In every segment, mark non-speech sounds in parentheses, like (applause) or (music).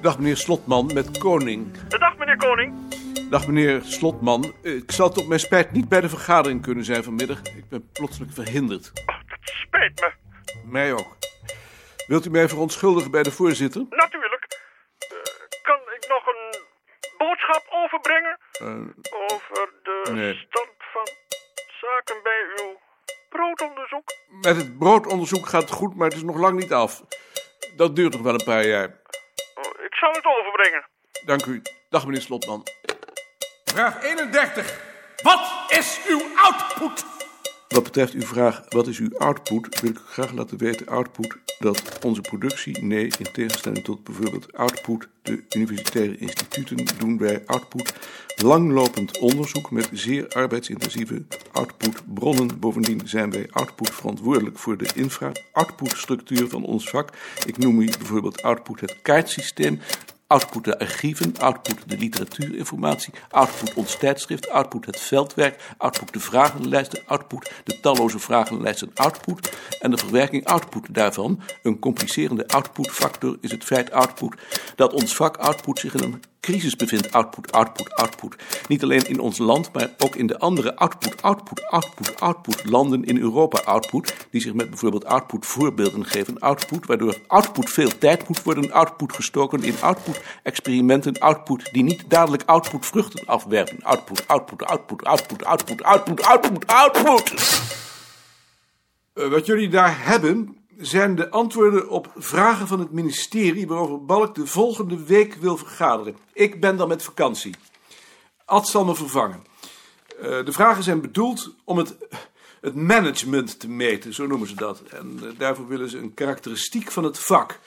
Dag meneer Slotman met Koning. Dag meneer Koning. Dag meneer Slotman. Ik zal tot mijn spijt niet bij de vergadering kunnen zijn vanmiddag. Ik ben plotseling verhinderd. Oh, dat spijt me. Mij ook. Wilt u mij verontschuldigen bij de voorzitter? Natuurlijk. Uh, kan ik nog een boodschap overbrengen? Uh, Over de nee. stand van zaken bij uw broodonderzoek? Met het broodonderzoek gaat het goed, maar het is nog lang niet af. Dat duurt nog wel een paar jaar. Ik zal het overbrengen. Dank u. Dag meneer Slotman. Vraag 31. Wat is uw output? Wat betreft uw vraag, wat is uw output, wil ik u graag laten weten, output, dat onze productie, nee, in tegenstelling tot bijvoorbeeld output, de universitaire instituten, doen wij output langlopend onderzoek met zeer arbeidsintensieve outputbronnen. Bovendien zijn wij output verantwoordelijk voor de infra-output-structuur van ons vak. Ik noem u bijvoorbeeld output het kaartsysteem, Output de archieven, output de literatuurinformatie, output ons tijdschrift, output het veldwerk, output de vragenlijsten, output de talloze vragenlijsten, output en de verwerking output daarvan. Een complicerende outputfactor is het feit output dat ons vak output zich in een crisis bevindt. Output, output, output. Niet alleen in ons land, maar ook in de andere output, output, output, output landen in Europa output, die zich met bijvoorbeeld output voorbeelden geven. Output, waardoor output veel tijd moet worden, output gestoken in output experimenten, output die niet dadelijk output vruchten afwerpen. Output, output, output, output, output, output, output, output. Uh, wat jullie daar hebben, zijn de antwoorden op vragen van het ministerie waarover Balk de volgende week wil vergaderen. Ik ben dan met vakantie. Ad zal me vervangen. Uh, de vragen zijn bedoeld om het, het management te meten, zo noemen ze dat. En uh, daarvoor willen ze een karakteristiek van het vak.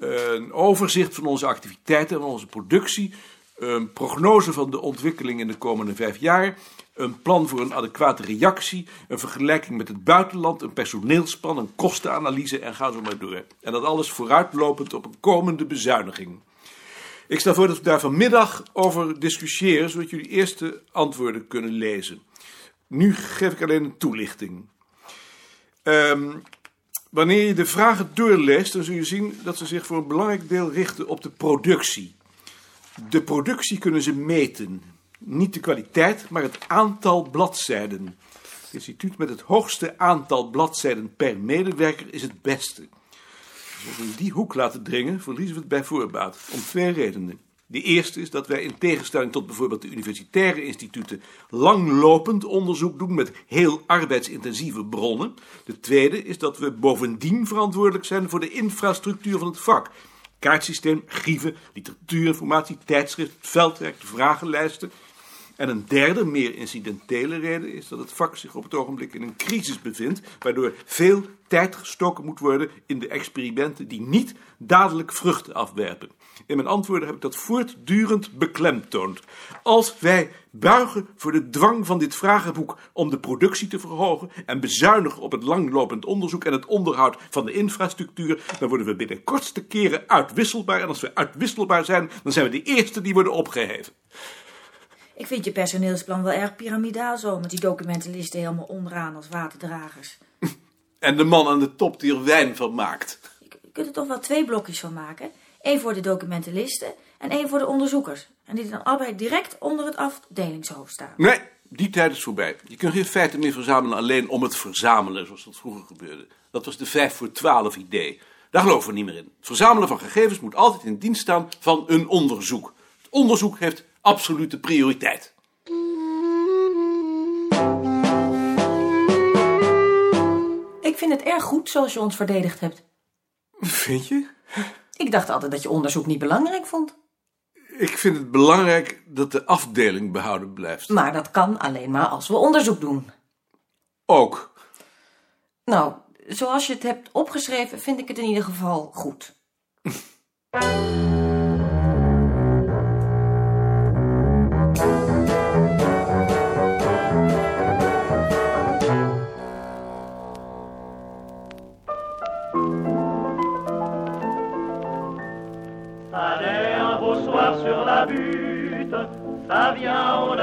Uh, een overzicht van onze activiteiten en onze productie. Een prognose van de ontwikkeling in de komende vijf jaar een plan voor een adequate reactie, een vergelijking met het buitenland, een personeelsplan, een kostenanalyse en ga zo maar door. En dat alles vooruitlopend op een komende bezuiniging. Ik stel voor dat we daar vanmiddag over discussiëren, zodat jullie eerste antwoorden kunnen lezen. Nu geef ik alleen een toelichting. Um, wanneer je de vragen doorleest, dan zul je zien dat ze zich voor een belangrijk deel richten op de productie. De productie kunnen ze meten. Niet de kwaliteit, maar het aantal bladzijden. Het instituut met het hoogste aantal bladzijden per medewerker is het beste. Als we in die hoek laten dringen, verliezen we het bij voorbaat. Om twee redenen. De eerste is dat wij in tegenstelling tot bijvoorbeeld de universitaire instituten langlopend onderzoek doen met heel arbeidsintensieve bronnen. De tweede is dat we bovendien verantwoordelijk zijn voor de infrastructuur van het vak. Kaartsysteem, archieven, literatuurinformatie, tijdschrift, veldwerk, vragenlijsten. En een derde, meer incidentele reden is dat het vak zich op het ogenblik in een crisis bevindt, waardoor veel tijd gestoken moet worden in de experimenten die niet dadelijk vruchten afwerpen. In mijn antwoorden heb ik dat voortdurend beklemtoond. Als wij buigen voor de dwang van dit vragenboek om de productie te verhogen en bezuinigen op het langlopend onderzoek en het onderhoud van de infrastructuur, dan worden we binnen kortste keren uitwisselbaar. En als we uitwisselbaar zijn, dan zijn we de eerste die worden opgeheven. Ik vind je personeelsplan wel erg piramidaal zo, met die documentenlisten helemaal onderaan als waterdragers. (laughs) En de man aan de top die er wijn van maakt. Je kunt er toch wel twee blokjes van maken. Eén voor de documentenlisten en één voor de onderzoekers. En die dan allebei direct onder het afdelingshoofd staan. Nee, die tijd is voorbij. Je kunt geen feiten meer verzamelen alleen om het verzamelen, zoals dat vroeger gebeurde. Dat was de 5 voor 12 idee. Daar geloven we niet meer in. Het verzamelen van gegevens moet altijd in dienst staan van een onderzoek. Het onderzoek heeft absolute prioriteit. Ik vind het erg goed zoals je ons verdedigd hebt. Vind je? Ik dacht altijd dat je onderzoek niet belangrijk vond. Ik vind het belangrijk dat de afdeling behouden blijft. Maar dat kan alleen maar als we onderzoek doen. Ook. Nou, zoals je het hebt opgeschreven, vind ik het in ieder geval goed. (laughs)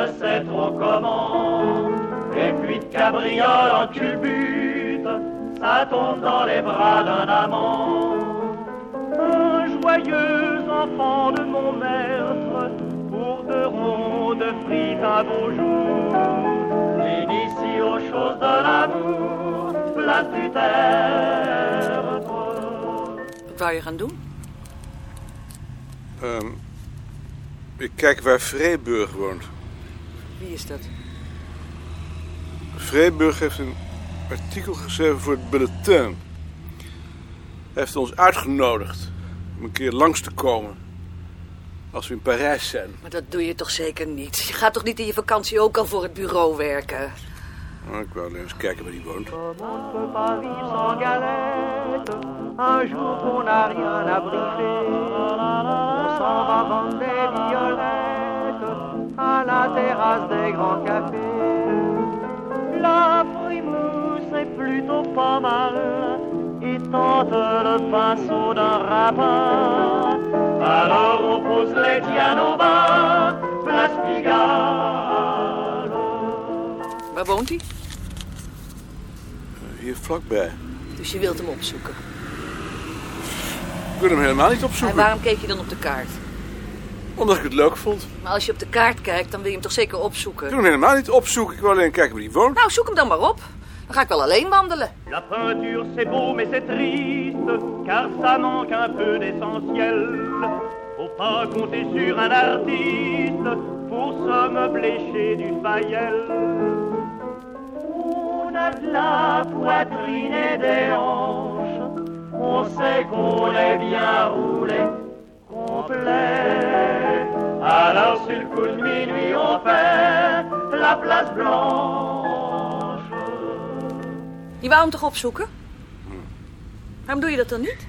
ne sait trop comment. Et puis de cabriole en culbute, ça tombe dans les bras d'un amant. Un joyeux enfants de mon maître, pour de rondes frites à beau jour. L'initie aux choses de l'amour, place du terre. Wat wou je gaan doen? Ehm, ik kijk waar Vreeburg woont. Wie is dat? Vreeburg heeft een artikel geschreven voor het Bulletin. Hij heeft ons uitgenodigd om een keer langs te komen. Als we in Parijs zijn. Maar dat doe je toch zeker niet? Je gaat toch niet in je vakantie ook al voor het bureau werken? Nou, ik wou alleen eens kijken waar hij woont. Comme on ne peut pas vivre sans galette, un jour qu'on n'a rien à brûler, on s'en va vendre des violettes la terrasse des grands cafés. La frimousse est plutôt pas mal et tente le pinceau d'un rapin. Alors on pose les bas, place Pigalle. Waar woont hij? Hier vlakbij. Dus je wilt hem opzoeken. Ik wil hem helemaal niet En opzoeken. waarom keek je dan op de kaart? Omdat ik het leuk vond. Maar als je op de kaart kijkt, dan wil je hem toch zeker Ik opzoeken? wil hem helemaal niet opzoeken. Ik wil alleen kijken waar hij woont. Nou, zoek hem dan maar op. Dan ga ik wel alleen wandelen. La peinture c'est beau mais c'est triste, car ça manque un peu d'essentiel. Faut pas compter sur un artiste pour se meubler chez du Fayel. On a de la poitrine et des hanches, on sait qu'on est bien roulé, Alors minuit on fait la place blanche. Je wou hem toch opzoeken? Waarom doe je dat dan niet?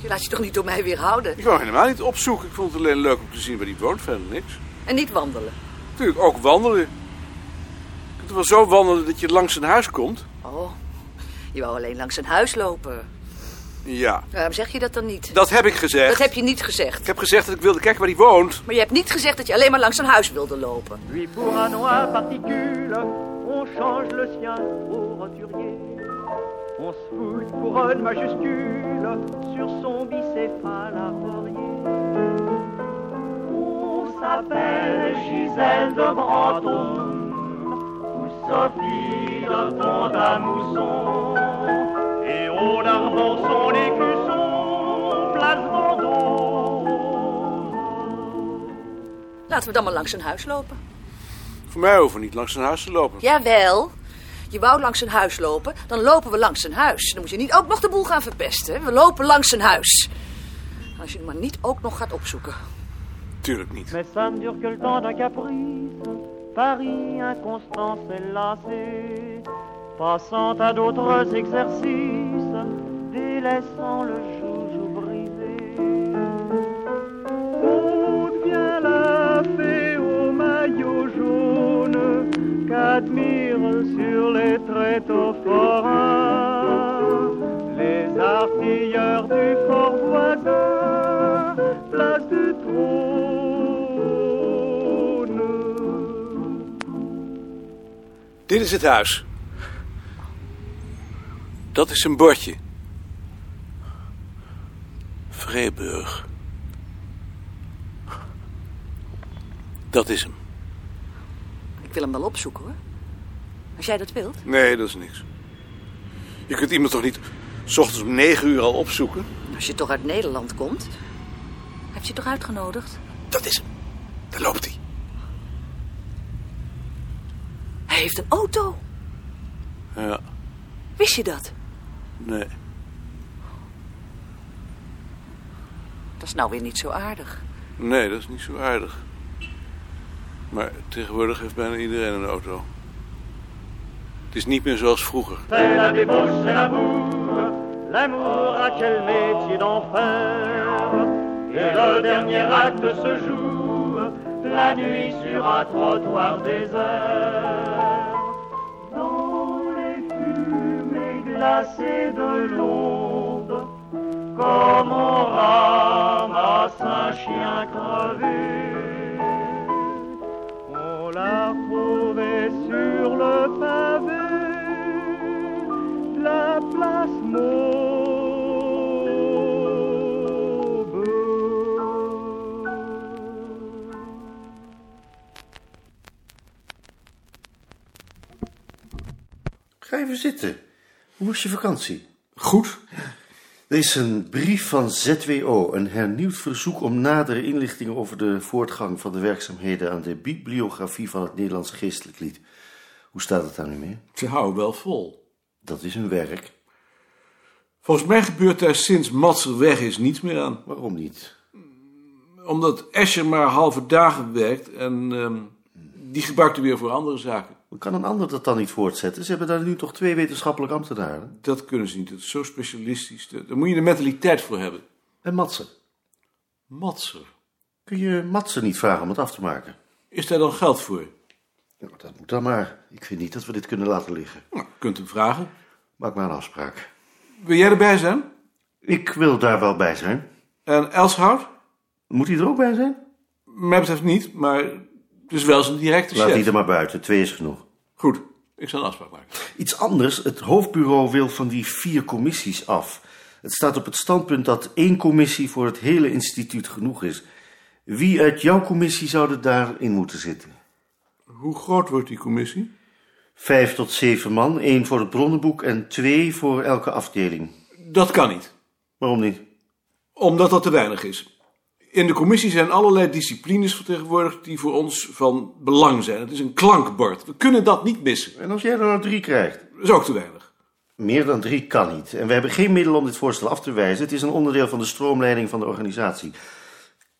Je laat je toch niet door mij weerhouden? Ik wou hem helemaal niet opzoeken. Ik vond het alleen leuk om te zien waar hij woont. Verder niks. En niet wandelen. Natuurlijk ook wandelen. Je kunt wel zo wandelen dat je langs zijn huis komt. Oh, je wou alleen langs zijn huis lopen. Ja, Waarom zeg je dat dan niet? dat heb ik gezegd. Dat heb je niet gezegd. Ik heb gezegd dat ik wilde kijken waar hij woont. Maar je hebt niet gezegd dat je alleen maar langs zijn huis wilde lopen. Lui pour un noir particule, on change le sien au roturier. On se fout couronne majuscule sur son bicéphale à Fourier. On s'appelle Gisèle de Brantôme ou Sophie de Pont à Mousson. Et on arbore son écusson, place Vendôme. Laten we dan maar langs zijn huis lopen. Voor mij hoeven we niet langs zijn huis te lopen. Jawel. Je wou langs zijn huis lopen, dan lopen we langs zijn huis. Dan moet je niet ook nog de boel gaan verpesten. We lopen langs zijn huis. Als je hem maar niet ook nog gaat opzoeken. Tuurlijk niet. Mais ça ne dure que le temps d'un caprice. Paris inconstant s'est lassé, passant à d'autres exercices, délaissant le joujou brisé. On devient la fée au maillot jaune qu'admirent sur les tréteaux forains les artilleurs du fort voisin, place du trône. Dit is het huis. Dat is zijn bordje. Vreeburg. Dat is hem. Ik wil hem wel opzoeken hoor. Als jij dat wilt. Nee, dat is niks. Je kunt iemand toch niet... S ochtends om negen uur al opzoeken? Als je toch uit Nederland komt. Heeft je toch uitgenodigd? Dat is hem. Daar loopt hij. Hij heeft een auto. Ja, Wist je dat? nee. Dat is nou weer niet zo aardig. Nee, dat is niet zo aardig. Maar tegenwoordig heeft bijna iedereen een auto. Het is niet meer zoals vroeger. C'est la débauche, c'est l'amour. L'amour a quel métier d'enfer. Et le dernier acte se joue la nuit sur un trottoir désert. Dans les fumées glacées de l'onde, comme on ramasse à chaque revue. On l'a retrouvée sur le pavé, la place Maube. Ga even zitten. Hoe was je vakantie? Goed. Er is een brief van ZWO, een hernieuwd verzoek om nadere inlichtingen over de voortgang van de werkzaamheden aan de bibliografie van het Nederlands geestelijk lied. Hoe staat het daar nu mee? Ze houden wel vol. Dat is hun werk. Volgens mij gebeurt daar sinds Matser weg is niets meer aan. Waarom niet? Omdat Escher maar halve dagen werkt en ehm, die gebruikt hij weer voor andere zaken. Kan een ander dat dan niet voortzetten? Ze hebben daar nu toch twee wetenschappelijke ambtenaren. Dat kunnen ze niet, dat is zo specialistisch. Daar moet je de mentaliteit voor hebben. En Matsen. Matser. Kun je Matsen niet vragen om het af te maken? Is daar dan geld voor? Ja, dat moet dan maar. Ik vind niet dat we dit kunnen laten liggen. Nou, kunt hem vragen. Maak maar een afspraak. Wil jij erbij zijn? Ik wil daar wel bij zijn. En Elshout? Moet hij er ook bij zijn? Mij betreft niet, maar het is wel zijn directe Laat chef. die er maar buiten. Twee is genoeg. Goed, ik zal een afspraak maken. Iets anders. Het hoofdbureau wil van die vier commissies af. Het staat op het standpunt dat één commissie voor het hele instituut genoeg is. Wie uit jouw commissie zou er daarin moeten zitten? Hoe groot wordt die commissie? Vijf tot zeven man, één voor het bronnenboek en twee voor elke afdeling. Dat kan niet, Waarom niet? omdat dat te weinig is. In de commissie zijn allerlei disciplines vertegenwoordigd die voor ons van belang zijn. Het is een klankbord. We kunnen dat niet missen. En als jij er nou drie krijgt? Dat is ook te weinig. Meer dan drie kan niet. En we hebben geen middel om dit voorstel af te wijzen. Het is een onderdeel van de stroomleiding van de organisatie.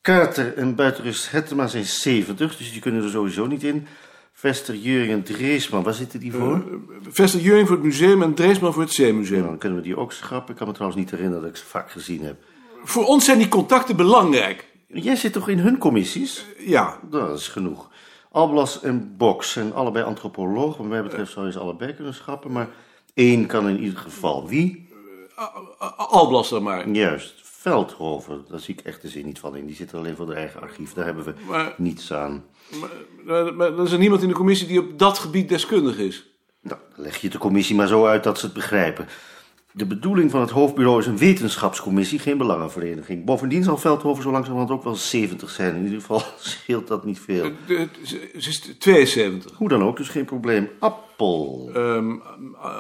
Kater en Buitenrust Hettema zijn 70, dus die kunnen er sowieso niet in. Vester, Juring en Dreesman, waar zitten die voor? Vester Juring voor het museum en Dreesman voor het zeemuseum. Nou, dan kunnen we die ook schrappen. Ik kan me trouwens niet herinneren dat ik ze vaak gezien heb. Voor ons zijn die contacten belangrijk. Jij zit toch in hun commissies? Ja, Dat is genoeg. Alblas en Boks zijn allebei antropoloog. Wat mij betreft zou je ze allebei kunnen schrappen, maar één kan in ieder geval. Wie? Alblas dan maar. Juist, Veldhoven. Daar zie ik echt de zin niet van in. Die zit alleen voor de eigen archief. Daar hebben we Maar- niets aan. Maar, maar er is er niemand in de commissie die op dat gebied deskundig is. Nou, dan leg je de commissie maar zo uit dat ze het begrijpen. De bedoeling van het hoofdbureau is een wetenschapscommissie, geen belangenvereniging. Bovendien zal Veldhoven zo langzamerhand ook wel 70 zijn. In ieder geval (laughs) scheelt dat niet veel. Ze ze is 72. Hoe dan ook, dus geen probleem. Appel. Ehm,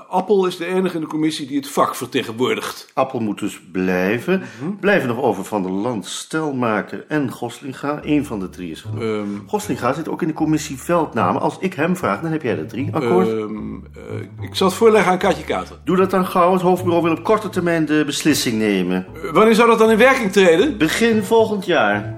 Appel is de enige in de commissie die het vak vertegenwoordigt. Appel moet dus blijven. Blijven nog over Van der Land, Stelmaker en Goslinga. Eén van de drie is genoeg. Ehm, Goslinga zit ook in de commissie Veldnamen. Als ik hem vraag, dan heb jij er drie. Akkoord? ehm, eh, ik zal het voorleggen aan Katje Kater. Doe dat dan gauw. Het hoofdbureau wil op korte termijn de beslissing nemen. Eh, wanneer zou dat dan in werking treden? Begin volgend jaar.